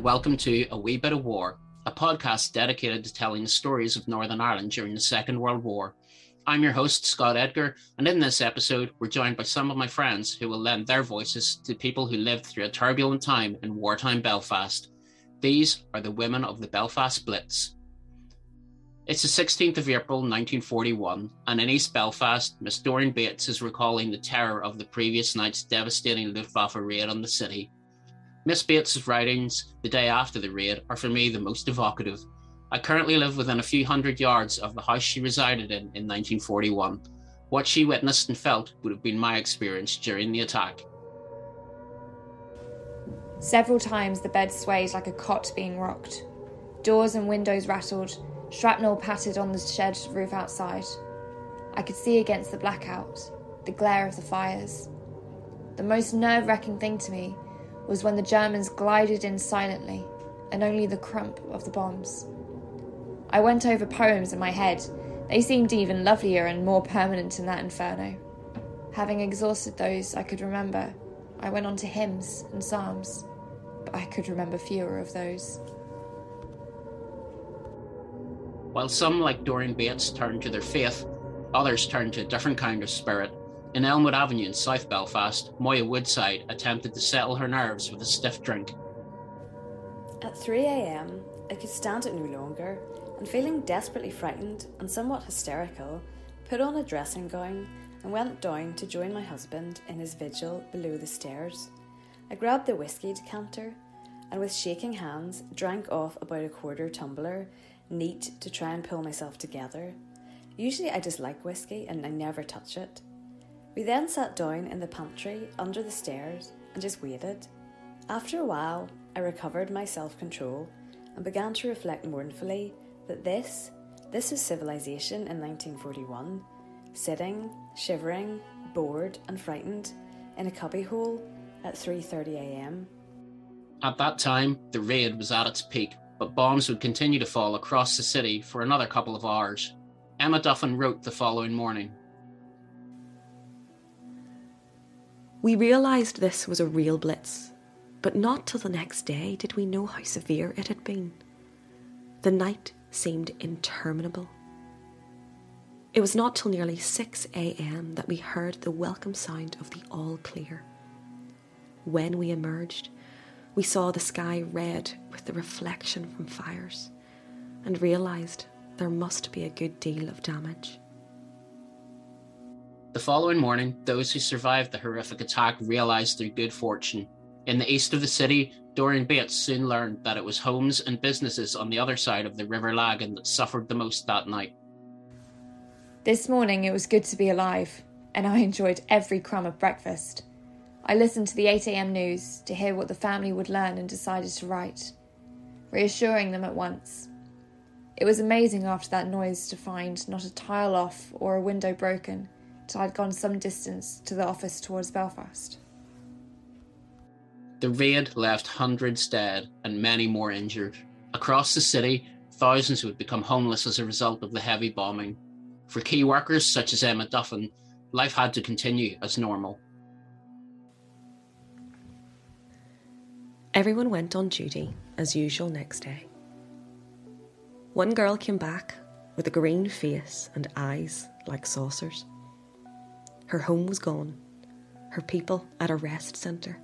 and welcome to A Wee Bit of War, a podcast dedicated to telling the stories of Northern Ireland during the Second World War. I'm your host, Scott Edgar, and in this episode, we're joined by some of my friends who will lend their voices to people who lived through a turbulent time in wartime Belfast. These are the women of the Belfast Blitz. It's the 16th of April 1941, and in East Belfast, Miss Doreen Bates is recalling the terror of the previous night's devastating Luftwaffe raid on the city. Miss Bates's writings the day after the raid are for me the most evocative. I currently live within a few hundred yards of the house she resided in in 1941. What she witnessed and felt would have been my experience during the attack. Several times the bed swayed like a cot being rocked. Doors and windows rattled, shrapnel pattered on the shed roof outside. I could see against the blackout, the glare of the fires. The most nerve wracking thing to me was when the Germans glided in silently and only the crump of the bombs. I went over poems in my head. They seemed even lovelier and more permanent in that inferno. Having exhausted those I could remember, I went on to hymns and psalms, but I could remember fewer of those. While some, like Doreen Bates, turned to their faith, others turned to a different kind of spirit in Elmwood Avenue in South Belfast, Moya Woodside attempted to settle her nerves with a stiff drink. At 3 am, I could stand it no longer, and feeling desperately frightened and somewhat hysterical, put on a dressing gown and went down to join my husband in his vigil below the stairs. I grabbed the whisky decanter and, with shaking hands, drank off about a quarter tumbler, neat to try and pull myself together. Usually I dislike whisky and I never touch it. We then sat down in the pantry under the stairs and just waited. After a while, I recovered my self control and began to reflect mournfully that this, this is civilization in 1941, sitting, shivering, bored and frightened in a cubbyhole at 3:30 a.m. At that time, the raid was at its peak, but bombs would continue to fall across the city for another couple of hours. Emma Duffin wrote the following morning. We realised this was a real blitz, but not till the next day did we know how severe it had been. The night seemed interminable. It was not till nearly 6 a.m. that we heard the welcome sound of the all clear. When we emerged, we saw the sky red with the reflection from fires and realised there must be a good deal of damage. The following morning, those who survived the horrific attack realised their good fortune. In the east of the city, Doreen Bates soon learned that it was homes and businesses on the other side of the River Lagan that suffered the most that night. This morning it was good to be alive, and I enjoyed every crumb of breakfast. I listened to the 8am news to hear what the family would learn and decided to write, reassuring them at once. It was amazing after that noise to find not a tile off or a window broken till I'd gone some distance to the office towards Belfast. The raid left hundreds dead and many more injured. Across the city, thousands would become homeless as a result of the heavy bombing. For key workers such as Emma Duffin, life had to continue as normal. Everyone went on duty as usual next day. One girl came back with a green face and eyes like saucers. Her home was gone, her people at a rest centre.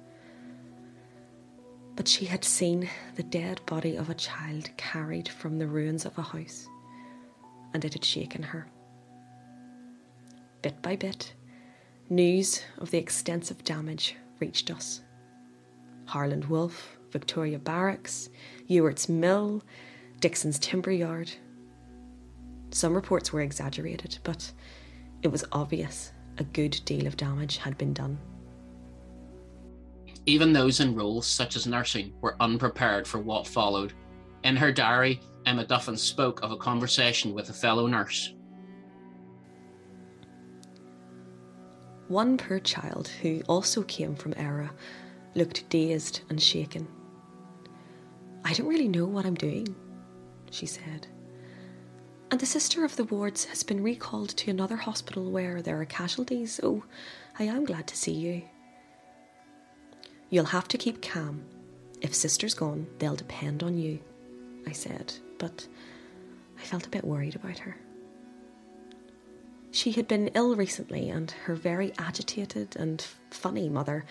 But she had seen the dead body of a child carried from the ruins of a house, and it had shaken her. Bit by bit, news of the extensive damage reached us. Harland Wolff, Victoria Barracks, Ewart's Mill, Dixon's Timber Yard. Some reports were exaggerated, but it was obvious a good deal of damage had been done. Even those in roles such as nursing were unprepared for what followed. In her diary, Emma Duffin spoke of a conversation with a fellow nurse. One poor child, who also came from Eire, looked dazed and shaken. I don't really know what I'm doing, she said and the sister of the wards has been recalled to another hospital where there are casualties. Oh, I am glad to see you. You'll have to keep calm. If sister's gone, they'll depend on you, I said, but I felt a bit worried about her. She had been ill recently, and her very agitated and funny mother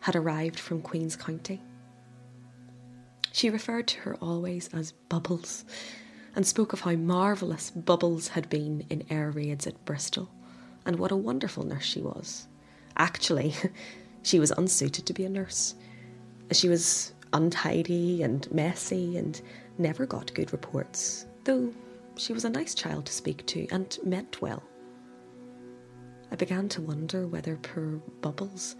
had arrived from Queen's County. She referred to her always as Bubbles and spoke of how marvellous Bubbles had been in air raids at Bristol and what a wonderful nurse she was. Actually, she was unsuited to be a nurse. She was untidy and messy and never got good reports, though she was a nice child to speak to and meant well. I began to wonder whether poor Bubbles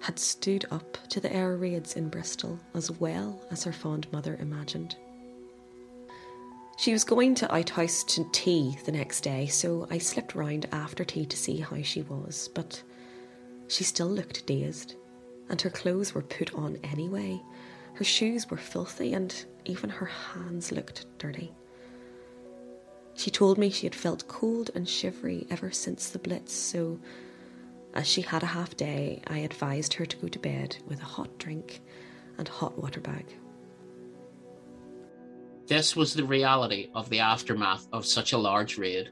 had stood up to the air raids in Bristol as well as her fond mother imagined. She was going to outhouse to tea the next day, so I slipped round after tea to see how she was, but she still looked dazed, and her clothes were put on anyway. Her shoes were filthy, and even her hands looked dirty. She told me she had felt cold and shivery ever since the blitz, so as she had a half day, I advised her to go to bed with a hot drink and hot water bag. This was the reality of the aftermath of such a large raid.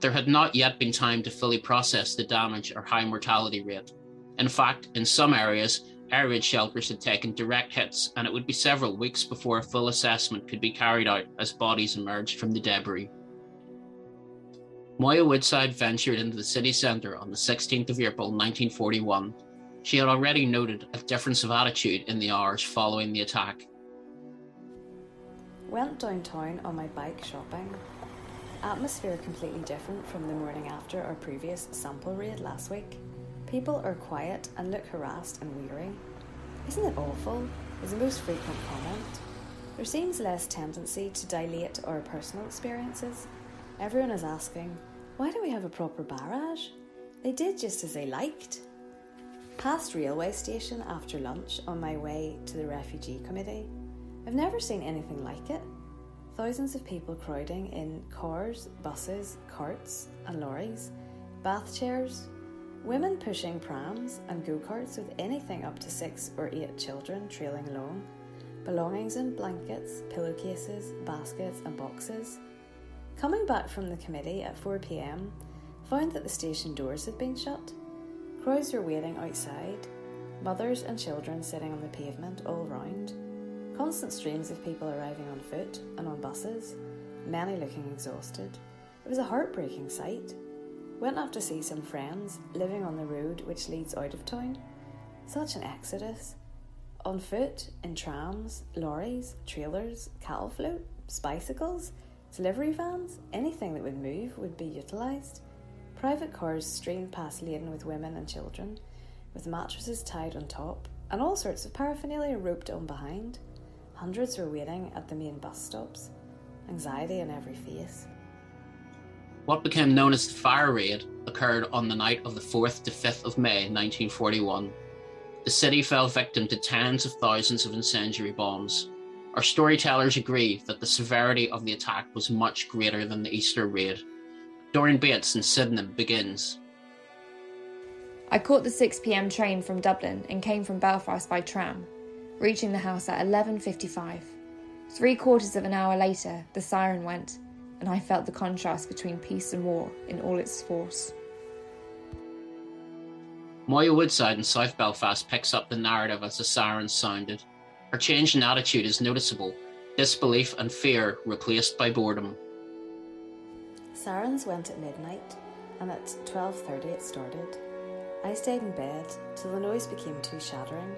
There had not yet been time to fully process the damage or high mortality rate. In fact, in some areas, air raid shelters had taken direct hits, and it would be several weeks before a full assessment could be carried out as bodies emerged from the debris. Moya Woodside ventured into the city centre on the 16th of April 1941. She had already noted a difference of attitude in the hours following the attack. Went downtown on my bike shopping. Atmosphere completely different from the morning after our previous sample raid last week. People are quiet and look harassed and weary. Isn't it awful? Is the most frequent comment. There seems less tendency to dilate our personal experiences. Everyone is asking, why don't we have a proper barrage? They did just as they liked. Past railway station after lunch on my way to the refugee committee. I've never seen anything like it. Thousands of people crowding in cars, buses, carts, and lorries, bath chairs, women pushing prams and go karts with anything up to six or eight children trailing along, belongings in blankets, pillowcases, baskets, and boxes. Coming back from the committee at 4 pm, found that the station doors had been shut. Crowds were waiting outside, mothers and children sitting on the pavement all round. Constant streams of people arriving on foot and on buses, many looking exhausted. It was a heartbreaking sight. Went up to see some friends living on the road which leads out of town. Such an exodus. On foot, in trams, lorries, trailers, cattle floats, bicycles, Delivery vans, anything that would move, would be utilised. Private cars streamed past laden with women and children, with mattresses tied on top, and all sorts of paraphernalia roped on behind. Hundreds were waiting at the main bus stops, anxiety on every face. What became known as the fire raid occurred on the night of the 4th to 5th of May 1941. The city fell victim to tens of thousands of incendiary bombs, our storytellers agree that the severity of the attack was much greater than the Easter raid. Doreen Bates in Sydenham begins. I caught the 6 p.m. train from Dublin and came from Belfast by tram, reaching the house at 11:55. Three quarters of an hour later, the siren went, and I felt the contrast between peace and war in all its force. Moya Woodside in South Belfast picks up the narrative as the sirens sounded. Her change in attitude is noticeable, disbelief and fear replaced by boredom. Sirens went at midnight, and at 12.30 it started. I stayed in bed till the noise became too shattering,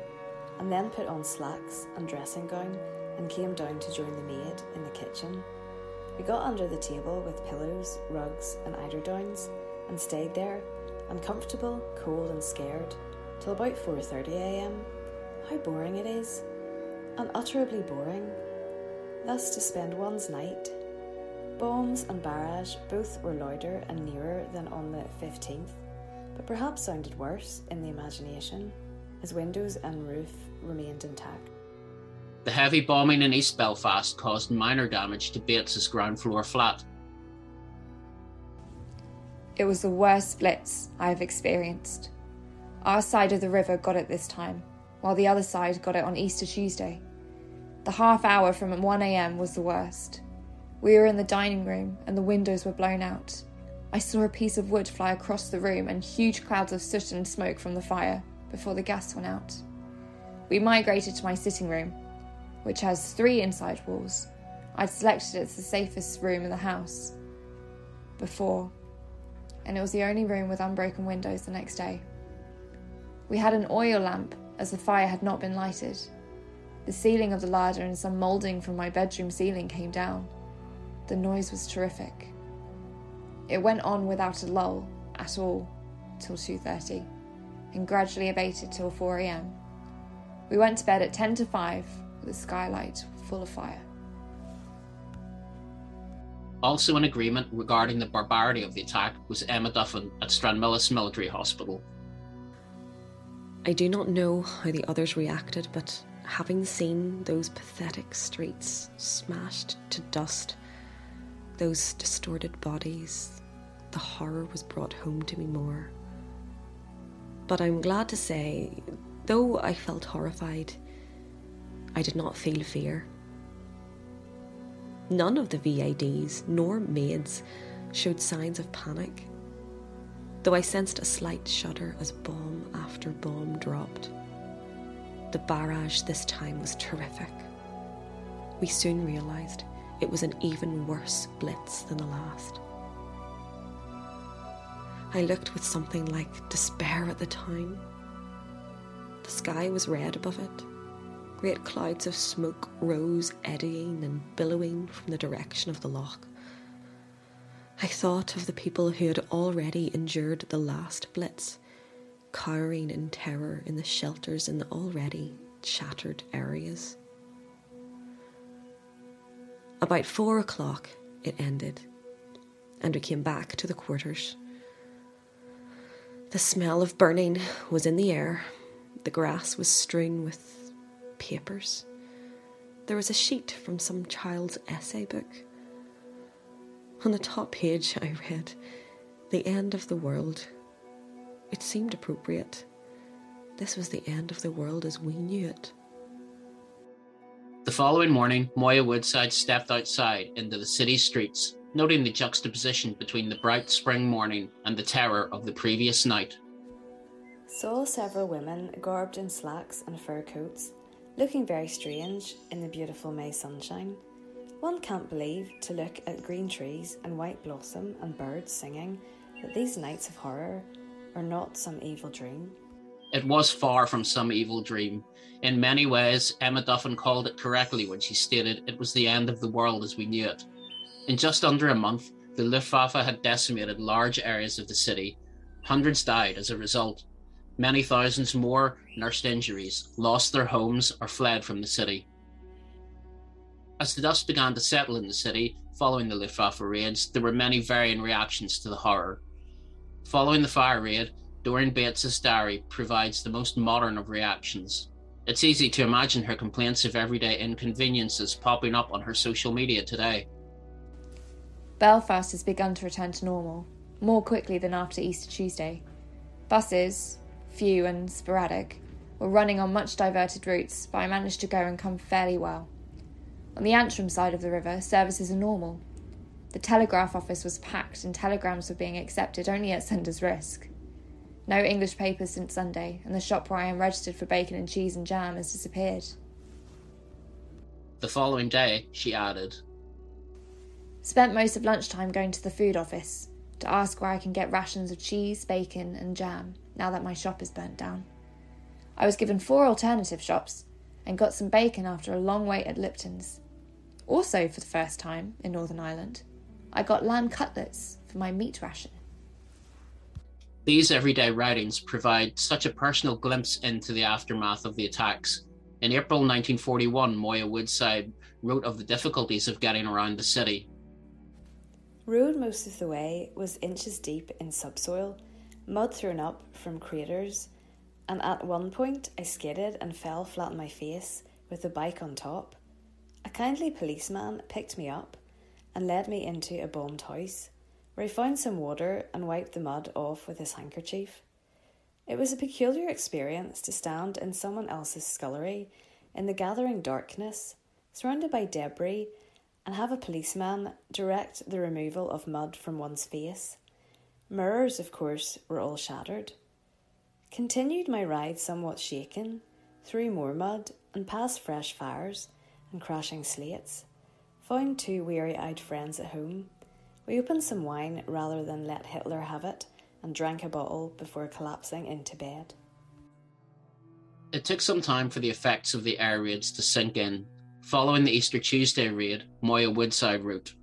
and then put on slacks and dressing gown and came down to join the maid in the kitchen. We got under the table with pillows, rugs, and eiderdowns, and stayed there, uncomfortable, cold, and scared, till about 4.30am. How boring it is unutterably boring. Thus to spend one's night. Bombs and barrage both were louder and nearer than on the 15th, but perhaps sounded worse in the imagination, as windows and roof remained intact. The heavy bombing in East Belfast caused minor damage to Bates's ground floor flat. It was the worst blitz I have experienced. Our side of the river got it this time, while the other side got it on Easter Tuesday. The half hour from 1am was the worst. We were in the dining room and the windows were blown out. I saw a piece of wood fly across the room and huge clouds of soot and smoke from the fire before the gas went out. We migrated to my sitting room, which has three inside walls. I'd selected it as the safest room in the house before, and it was the only room with unbroken windows the next day. We had an oil lamp as the fire had not been lighted. The ceiling of the larder and some moulding from my bedroom ceiling came down. The noise was terrific. It went on without a lull at all till 2:30 and gradually abated till 4 a.m. We went to bed at 10 to 5 with the skylight full of fire. Also in agreement regarding the barbarity of the attack was Emma Duffin at Stranmillis Military Hospital. I do not know how the others reacted, but having seen those pathetic streets smashed to dust, those distorted bodies, the horror was brought home to me more. But I'm glad to say, though I felt horrified, I did not feel fear. None of the VADs nor maids showed signs of panic, though I sensed a slight shudder as bomb after bomb dropped. The barrage this time was terrific. We soon realised it was an even worse blitz than the last. I looked with something like despair at the time. The sky was red above it. Great clouds of smoke rose eddying and billowing from the direction of the loch. I thought of the people who had already endured the last blitz, cowering in terror in the shelters in the already shattered areas. About four o'clock it ended, and we came back to the quarters. The smell of burning was in the air. The grass was strewn with papers. There was a sheet from some child's essay book. On the top page, I read, The End of the World. It seemed appropriate. This was the end of the world as we knew it. The following morning, Moya Woodside stepped outside into the city streets noting the juxtaposition between the bright spring morning and the terror of the previous night. Saw several women garbed in slacks and fur coats, looking very strange in the beautiful May sunshine. One can't believe to look at green trees and white blossom and birds singing that these nights of horror are not some evil dream. It was far from some evil dream. In many ways, Emma Duffin called it correctly when she stated it was the end of the world as we knew it. In just under a month, the Luftwaffe had decimated large areas of the city. Hundreds died as a result. Many thousands more nursed injuries, lost their homes, or fled from the city. As the dust began to settle in the city following the Luftwaffe raids, there were many varying reactions to the horror. Following the fire raid, Doreen Bates's diary provides the most modern of reactions. It's easy to imagine her complaints of everyday inconveniences popping up on her social media today. Belfast has begun to return to normal, more quickly than after Easter Tuesday. Buses, few and sporadic, were running on much diverted routes, but I managed to go and come fairly well. On the Antrim side of the river, services are normal. The telegraph office was packed and telegrams were being accepted only at sender's risk. No English papers since Sunday, and the shop where I am registered for bacon and cheese and jam has disappeared. The following day, she added, Spent most of lunchtime going to the food office to ask where I can get rations of cheese, bacon, and jam now that my shop is burnt down. I was given four alternative shops and got some bacon after a long wait at Lipton's. Also, for the first time in Northern Ireland, I got lamb cutlets for my meat ration. These everyday writings provide such a personal glimpse into the aftermath of the attacks. In April 1941, Moya Woodside wrote of the difficulties of getting around the city Road most of the way was inches deep in subsoil, mud thrown up from craters, and at one point I skidded and fell flat on my face with the bike on top. A kindly policeman picked me up and led me into a bombed house, where he found some water and wiped the mud off with his handkerchief. It was a peculiar experience to stand in someone else's scullery in the gathering darkness surrounded by debris, and have a policeman direct the removal of mud from one's face. Mirrors, of course, were all shattered. Continued my ride somewhat shaken, through more mud, and past fresh fires and crashing slates. Found two weary eyed friends at home. We opened some wine rather than let Hitler have it and drank a bottle before collapsing into bed. It took some time for the effects of the air raids to sink in, following the Easter Tuesday raid, Moya Woodside route.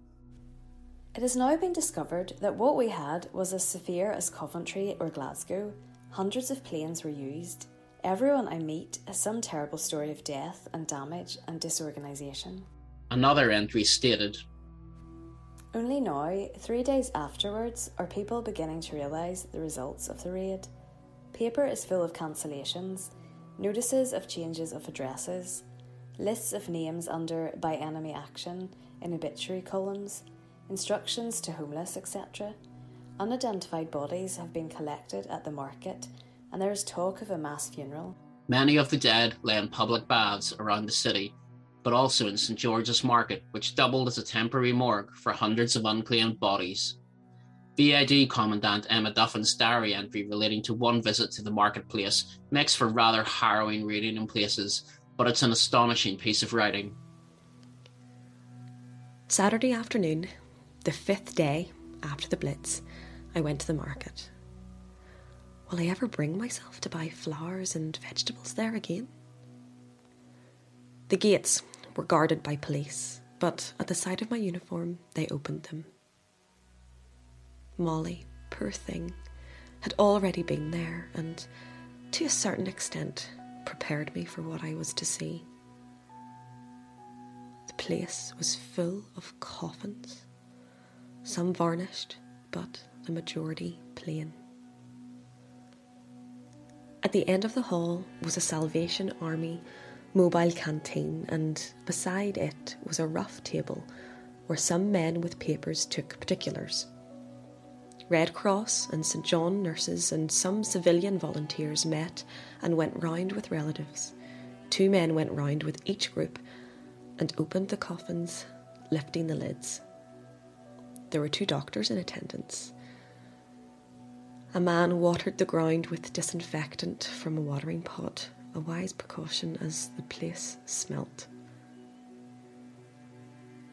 It has now been discovered that what we had was as severe as Coventry or Glasgow. Hundreds of planes were used. Everyone I meet has some terrible story of death and damage and disorganisation. Another entry stated Only now, three days afterwards, are people beginning to realise the results of the raid. Paper is full of cancellations, notices of changes of addresses, lists of names under by enemy action in obituary columns, instructions to homeless, etc. Unidentified bodies have been collected at the market, and there is talk of a mass funeral. Many of the dead lay in public baths around the city, but also in St George's Market, which doubled as a temporary morgue for hundreds of unclaimed bodies. VAD Commandant Emma Duffin's diary entry relating to one visit to the marketplace makes for rather harrowing reading in places, but it's an astonishing piece of writing. Saturday afternoon, the fifth day after the Blitz, I went to the market. Will I ever bring myself to buy flowers and vegetables there again? The gates were guarded by police, but at the sight of my uniform, they opened them. Molly, poor thing, had already been there and, to a certain extent, prepared me for what I was to see. The place was full of coffins, some varnished, but the majority plain. At the end of the hall was a Salvation Army mobile canteen, and beside it was a rough table where some men with papers took particulars. Red Cross and St John nurses and some civilian volunteers met and went round with relatives. Two men went round with each group and opened the coffins, lifting the lids. There were two doctors in attendance. A man watered the ground with disinfectant from a watering pot, a wise precaution as the place smelt.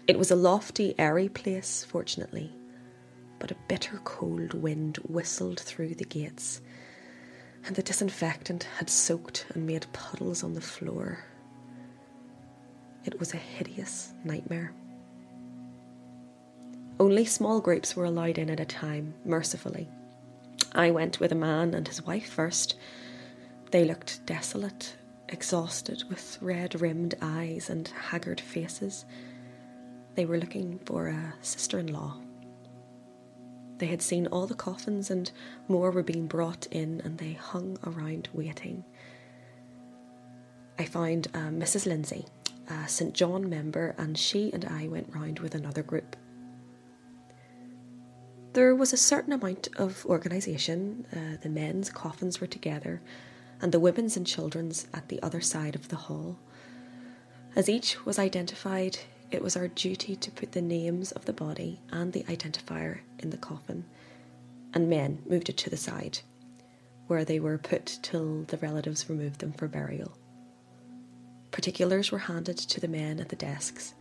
It was a lofty, airy place, fortunately but a bitter cold wind whistled through the gates, and the disinfectant had soaked and made puddles on the floor. It was a hideous nightmare. Only small groups were allowed in at a time, mercifully. I went with a man and his wife first. They looked desolate, exhausted, with red rimmed eyes and haggard faces. They were looking for a sister in law. They had seen all the coffins, and more were being brought in, and they hung around waiting. I found uh, Mrs. Lindsay, a St. John member, and she and I went round with another group. There was a certain amount of organisation. Uh, the men's coffins were together, and the women's and children's at the other side of the hall. As each was identified, it was our duty to put the names of the body and the identifier in the coffin, and men moved it to the side, where they were put till the relatives removed them for burial. Particulars were handed to the men at the desks.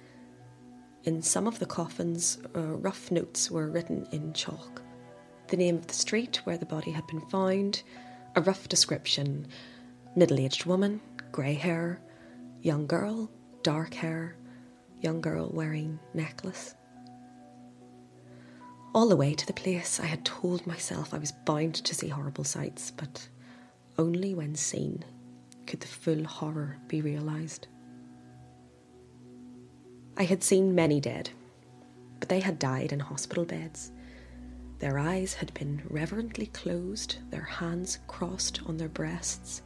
In some of the coffins, uh, rough notes were written in chalk. The name of the street where the body had been found, a rough description middle aged woman, grey hair, young girl, dark hair, young girl wearing necklace. All the way to the place, I had told myself I was bound to see horrible sights, but only when seen could the full horror be realised. I had seen many dead, but they had died in hospital beds. Their eyes had been reverently closed, their hands crossed on their breasts.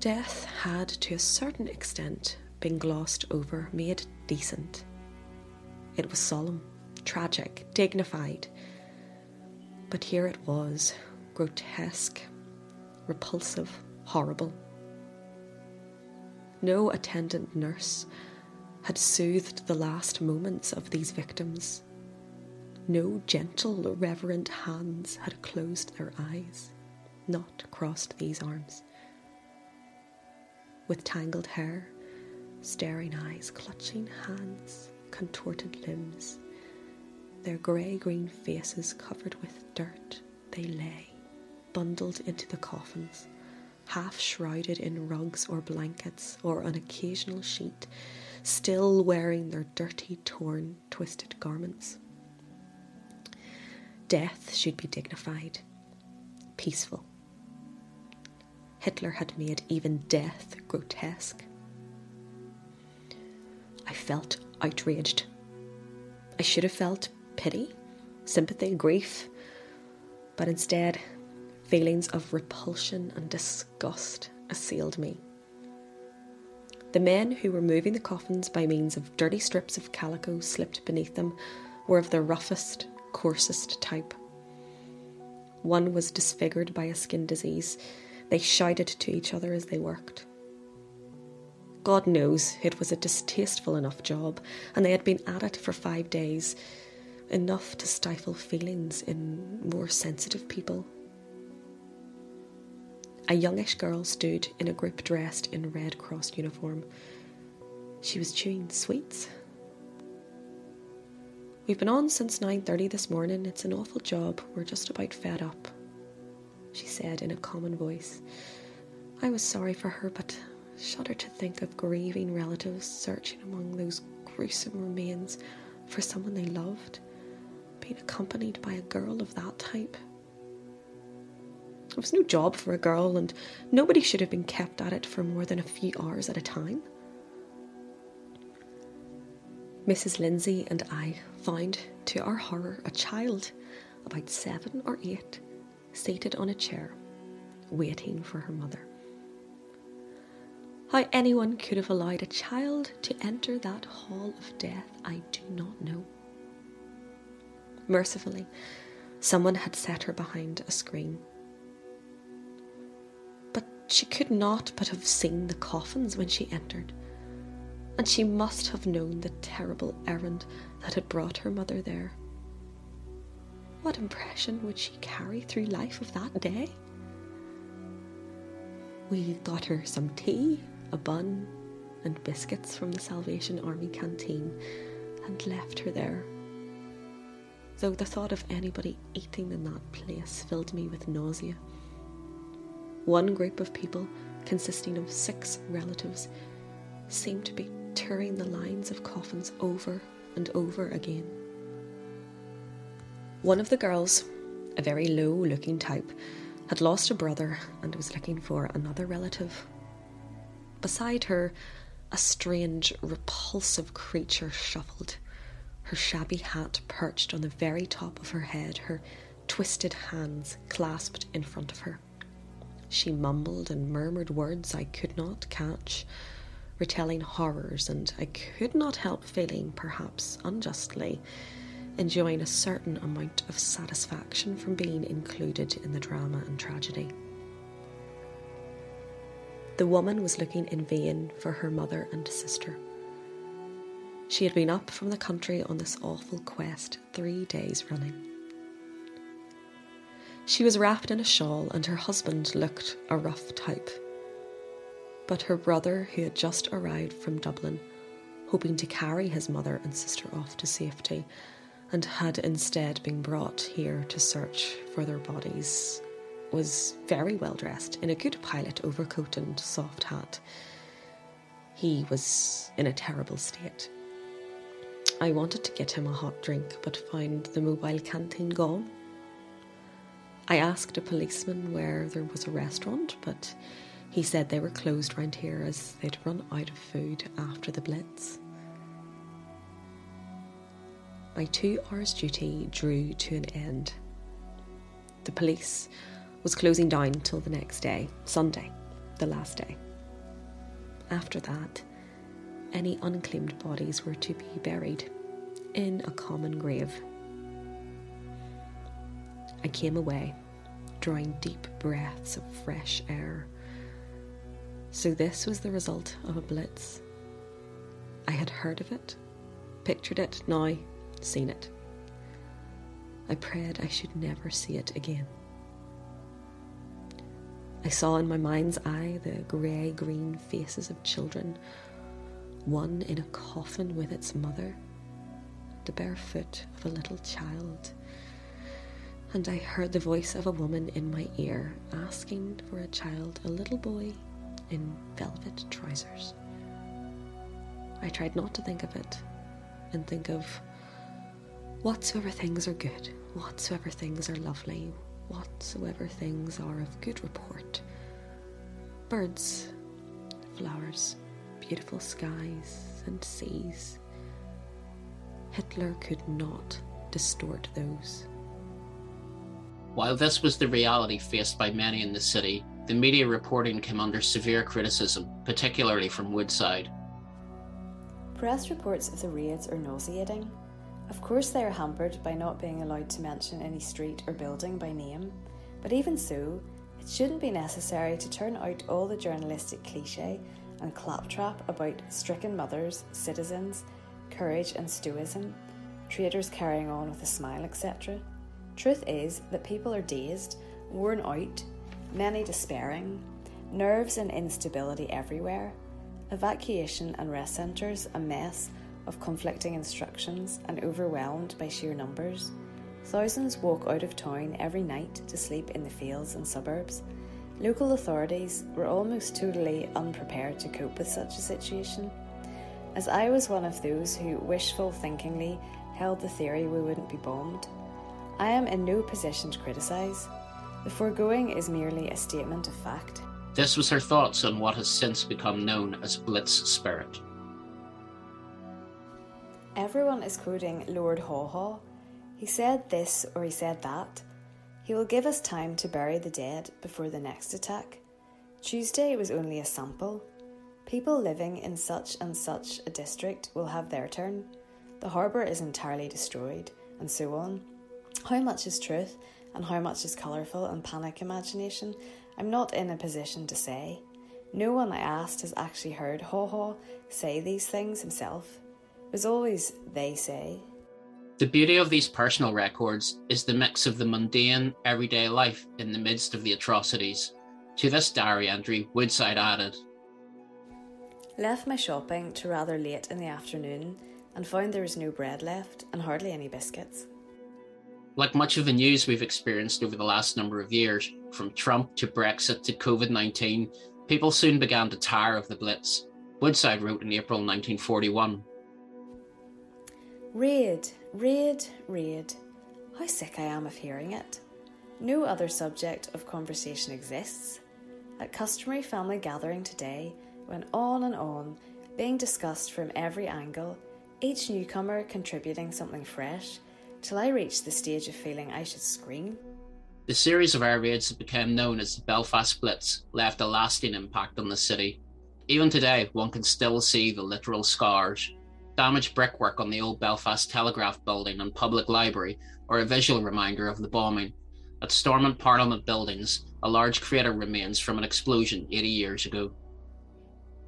Death had, to a certain extent, been glossed over, made decent. It was solemn, tragic, dignified. But here it was, grotesque, repulsive, horrible. No attendant nurse, had soothed the last moments of these victims. No gentle, reverent hands had closed their eyes, not crossed these arms. With tangled hair, staring eyes, clutching hands, contorted limbs, their grey green faces covered with dirt, they lay, bundled into the coffins, half shrouded in rugs or blankets or an occasional sheet, still wearing their dirty, torn, twisted garments. Death should be dignified, peaceful. Hitler had made even death grotesque. I felt outraged. I should have felt pity, sympathy, grief, but instead, feelings of repulsion and disgust assailed me. The men who were moving the coffins by means of dirty strips of calico slipped beneath them were of the roughest, coarsest type. One was disfigured by a skin disease. They shouted to each other as they worked. God knows it was a distasteful enough job, and they had been at it for five days, enough to stifle feelings in more sensitive people. A youngish girl stood in a group dressed in Red Cross uniform. She was chewing sweets. We've been on since 9:30 this morning. It's an awful job. We're just about fed up. She said in a common voice. I was sorry for her, but shudder to think of grieving relatives searching among those gruesome remains for someone they loved, being accompanied by a girl of that type. It was no job for a girl, and nobody should have been kept at it for more than a few hours at a time. Mrs. Lindsay and I found, to our horror, a child, about seven or eight, seated on a chair, waiting for her mother. How anyone could have allowed a child to enter that hall of death, I do not know. Mercifully, someone had set her behind a screen But she could not but have seen the coffins when she entered, and she must have known the terrible errand that had brought her mother there. What impression would she carry through life of that day? We got her some tea, a bun, and biscuits from the Salvation Army canteen and left her there. Though the thought of anybody eating in that place filled me with nausea. One group of people, consisting of six relatives, seemed to be tearing the lines of coffins over and over again. One of the girls, a very low looking type, had lost a brother and was looking for another relative. Beside her, a strange, repulsive creature shuffled, her shabby hat perched on the very top of her head, her twisted hands clasped in front of her. She mumbled and murmured words I could not catch, retelling horrors, and I could not help feeling, perhaps unjustly, enjoying a certain amount of satisfaction from being included in the drama and tragedy. The woman was looking in vain for her mother and sister. She had been up from the country on this awful quest three days running. She was wrapped in a shawl, and her husband looked a rough type. But her brother, who had just arrived from Dublin, hoping to carry his mother and sister off to safety, and had instead been brought here to search for their bodies, was very well dressed in a good pilot overcoat and soft hat. He was in a terrible state. I wanted to get him a hot drink, but found the mobile canteen gone I asked a policeman where there was a restaurant, but he said they were closed round here as they'd run out of food after the Blitz. My two hours' duty drew to an end. The police was closing down till the next day, Sunday, the last day. After that, any unclaimed bodies were to be buried in a common grave I came away, drawing deep breaths of fresh air. So, this was the result of a blitz. I had heard of it, pictured it, now seen it. I prayed I should never see it again. I saw in my mind's eye the grey green faces of children, one in a coffin with its mother, the bare foot of a little child, and I heard the voice of a woman in my ear asking for a child, a little boy in velvet trousers. I tried not to think of it and think of whatsoever things are good, whatsoever things are lovely, whatsoever things are of good report. Birds, flowers, beautiful skies and seas. Hitler could not distort those. While this was the reality faced by many in the city, the media reporting came under severe criticism, particularly from Woodside. Press reports of the raids are nauseating. Of course, they are hampered by not being allowed to mention any street or building by name, but even so, it shouldn't be necessary to turn out all the journalistic cliche and claptrap about stricken mothers, citizens, courage and stoicism, traders carrying on with a smile, etc. Truth is that people are dazed, worn out, many despairing, nerves and instability everywhere, evacuation and rest centres a mess of conflicting instructions and overwhelmed by sheer numbers. Thousands walk out of town every night to sleep in the fields and suburbs. Local authorities were almost totally unprepared to cope with such a situation. As I was one of those who wishful thinkingly held the theory we wouldn't be bombed, I am in no position to criticise. The foregoing is merely a statement of fact. This was her thoughts on what has since become known as Blitz spirit. Everyone is quoting Lord Haw Haw. He said this or he said that. He will give us time to bury the dead before the next attack. Tuesday was only a sample. People living in such and such a district will have their turn. The harbour is entirely destroyed, and so on. How much is truth and how much is colourful and panic imagination, I'm not in a position to say. No one I asked has actually heard Haw Haw say these things himself. It was always they say. The beauty of these personal records is the mix of the mundane, everyday life in the midst of the atrocities. To this diary entry, Woodside added Left my shopping to rather late in the afternoon and found there was no bread left and hardly any biscuits. Like much of the news we've experienced over the last number of years, from Trump to Brexit to COVID 19, people soon began to tire of the Blitz. Woodside wrote in April 1941 Raid, raid, raid. How sick I am of hearing it. No other subject of conversation exists. At customary family gathering today, went on and on, being discussed from every angle, each newcomer contributing something fresh till I reached the stage of feeling I should scream. The series of air raids that became known as the Belfast Blitz left a lasting impact on the city. Even today, one can still see the literal scars. Damaged brickwork on the old Belfast Telegraph building and public library are a visual reminder of the bombing. At Stormont Parliament buildings, a large crater remains from an explosion 80 years ago.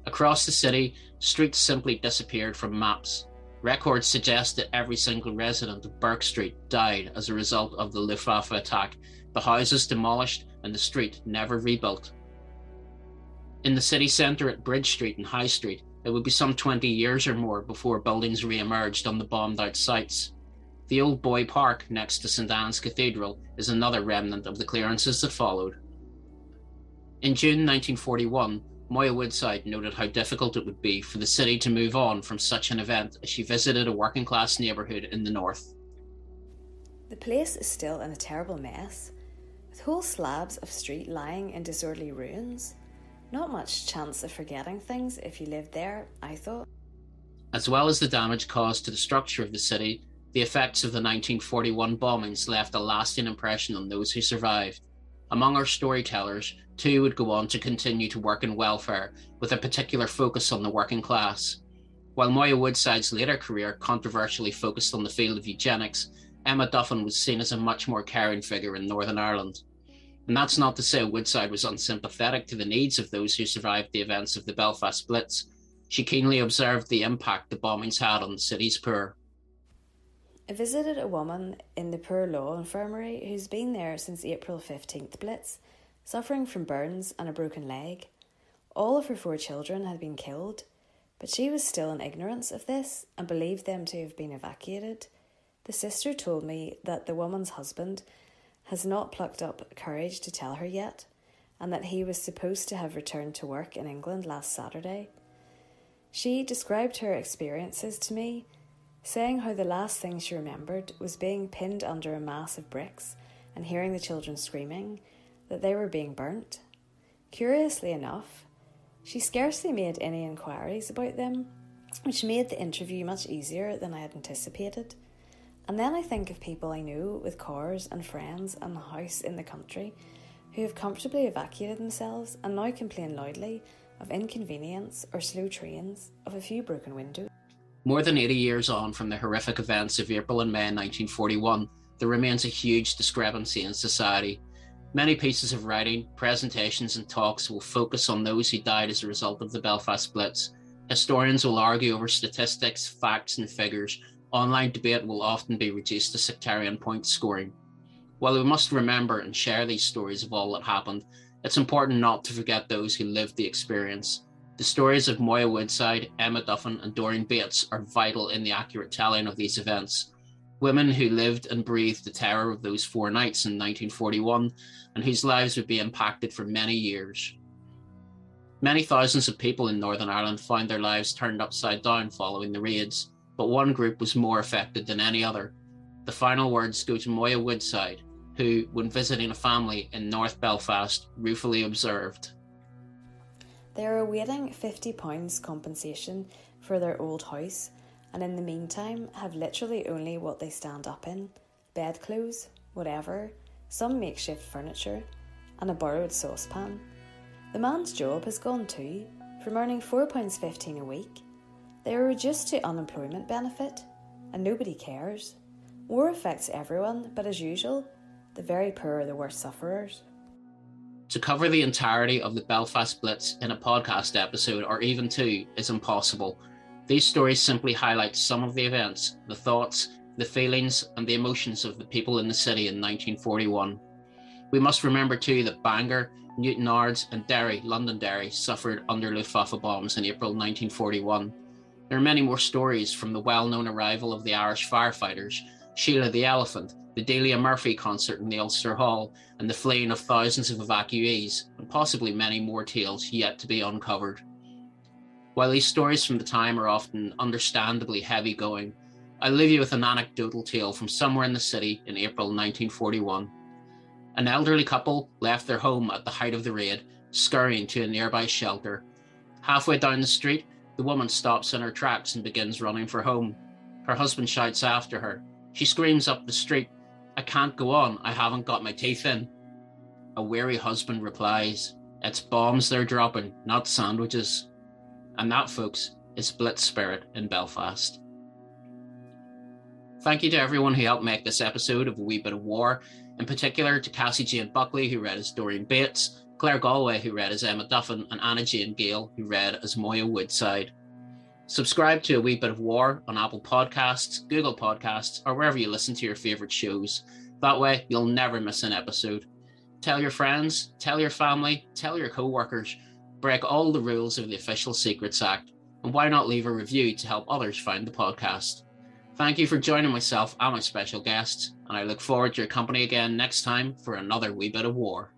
Across the city, streets simply disappeared from maps. Records suggest that every single resident of Burke Street died as a result of the Luftwaffe attack, the houses demolished and the street never rebuilt. In the city centre at Bridge Street and High Street, it would be some 20 years or more before buildings re emerged on the bombed out sites. The old Boy Park next to St Anne's Cathedral is another remnant of the clearances that followed. In June 1941, Moya Woodside noted how difficult it would be for the city to move on from such an event as she visited a working class neighbourhood in the north. The place is still in a terrible mess, with whole slabs of street lying in disorderly ruins. Not much chance of forgetting things if you lived there, I thought. As well as the damage caused to the structure of the city, the effects of the 1941 bombings left a lasting impression on those who survived. Among our storytellers, two would go on to continue to work in welfare, with a particular focus on the working class. While Moya Woodside's later career controversially focused on the field of eugenics, Emma Duffin was seen as a much more caring figure in Northern Ireland. And that's not to say Woodside was unsympathetic to the needs of those who survived the events of the Belfast Blitz. She keenly observed the impact the bombings had on the city's poor. I visited a woman in the Poor Law Infirmary who's been there since April 15th Blitz, suffering from burns and a broken leg. All of her four children had been killed, but she was still in ignorance of this and believed them to have been evacuated. The sister told me that the woman's husband has not plucked up courage to tell her yet, and that he was supposed to have returned to work in England last Saturday. She described her experiences to me, saying how the last thing she remembered was being pinned under a mass of bricks and hearing the children screaming that they were being burnt. Curiously enough, she scarcely made any inquiries about them, which made the interview much easier than I had anticipated. And then I think of people I knew with cars and friends and a house in the country who have comfortably evacuated themselves and now complain loudly of inconvenience or slow trains, of a few broken windows. More than 80 years on from the horrific events of April and May 1941, there remains a huge discrepancy in society. Many pieces of writing, presentations, and talks will focus on those who died as a result of the Belfast Blitz. Historians will argue over statistics, facts, and figures. Online debate will often be reduced to sectarian point scoring. While we must remember and share these stories of all that happened, it's important not to forget those who lived the experience. The stories of Moya Woodside, Emma Duffin, and Doreen Bates are vital in the accurate telling of these events. Women who lived and breathed the terror of those four nights in 1941 and whose lives would be impacted for many years. Many thousands of people in Northern Ireland found their lives turned upside down following the raids, but one group was more affected than any other. The final words go to Moya Woodside, who, when visiting a family in North Belfast, ruefully observed. They are awaiting £50 compensation for their old house and in the meantime have literally only what they stand up in bedclothes, whatever, some makeshift furniture, and a borrowed saucepan. The man's job has gone too, from earning £4.15 a week. They are reduced to unemployment benefit, and nobody cares. War affects everyone, but as usual, the very poor are the worst sufferers. To cover the entirety of the Belfast Blitz in a podcast episode or even two is impossible. These stories simply highlight some of the events, the thoughts, the feelings, and the emotions of the people in the city in 1941. We must remember too that Bangor, Newtownards, and Derry, Londonderry, suffered under Luftwaffe bombs in April 1941. There are many more stories from the well known arrival of the Irish firefighters, Sheila the Elephant, the Delia Murphy concert in the Ulster Hall, and the fleeing of thousands of evacuees, and possibly many more tales yet to be uncovered. While these stories from the time are often understandably heavy going, I'll leave you with an anecdotal tale from somewhere in the city in April 1941. An elderly couple left their home at the height of the raid, scurrying to a nearby shelter. Halfway down the street, the woman stops in her tracks and begins running for home. Her husband shouts after her. She screams up the street, I can't go on, I haven't got my teeth in. A weary husband replies, It's bombs they're dropping, not sandwiches. And that, folks, is Blitz Spirit in Belfast. Thank you to everyone who helped make this episode of A Wee Bit of War, in particular to Cassie Jane Buckley, who read as Doreen Bates, Claire Galway, who read as Emma Duffin, and Anna Jane Gale, who read as Moya Woodside. Subscribe to A Wee Bit of War on Apple Podcasts, Google Podcasts, or wherever you listen to your favourite shows. That way, you'll never miss an episode. Tell your friends, tell your family, tell your co workers, break all the rules of the Official Secrets Act, and why not leave a review to help others find the podcast? Thank you for joining myself and my special guests, and I look forward to your company again next time for another wee bit of war.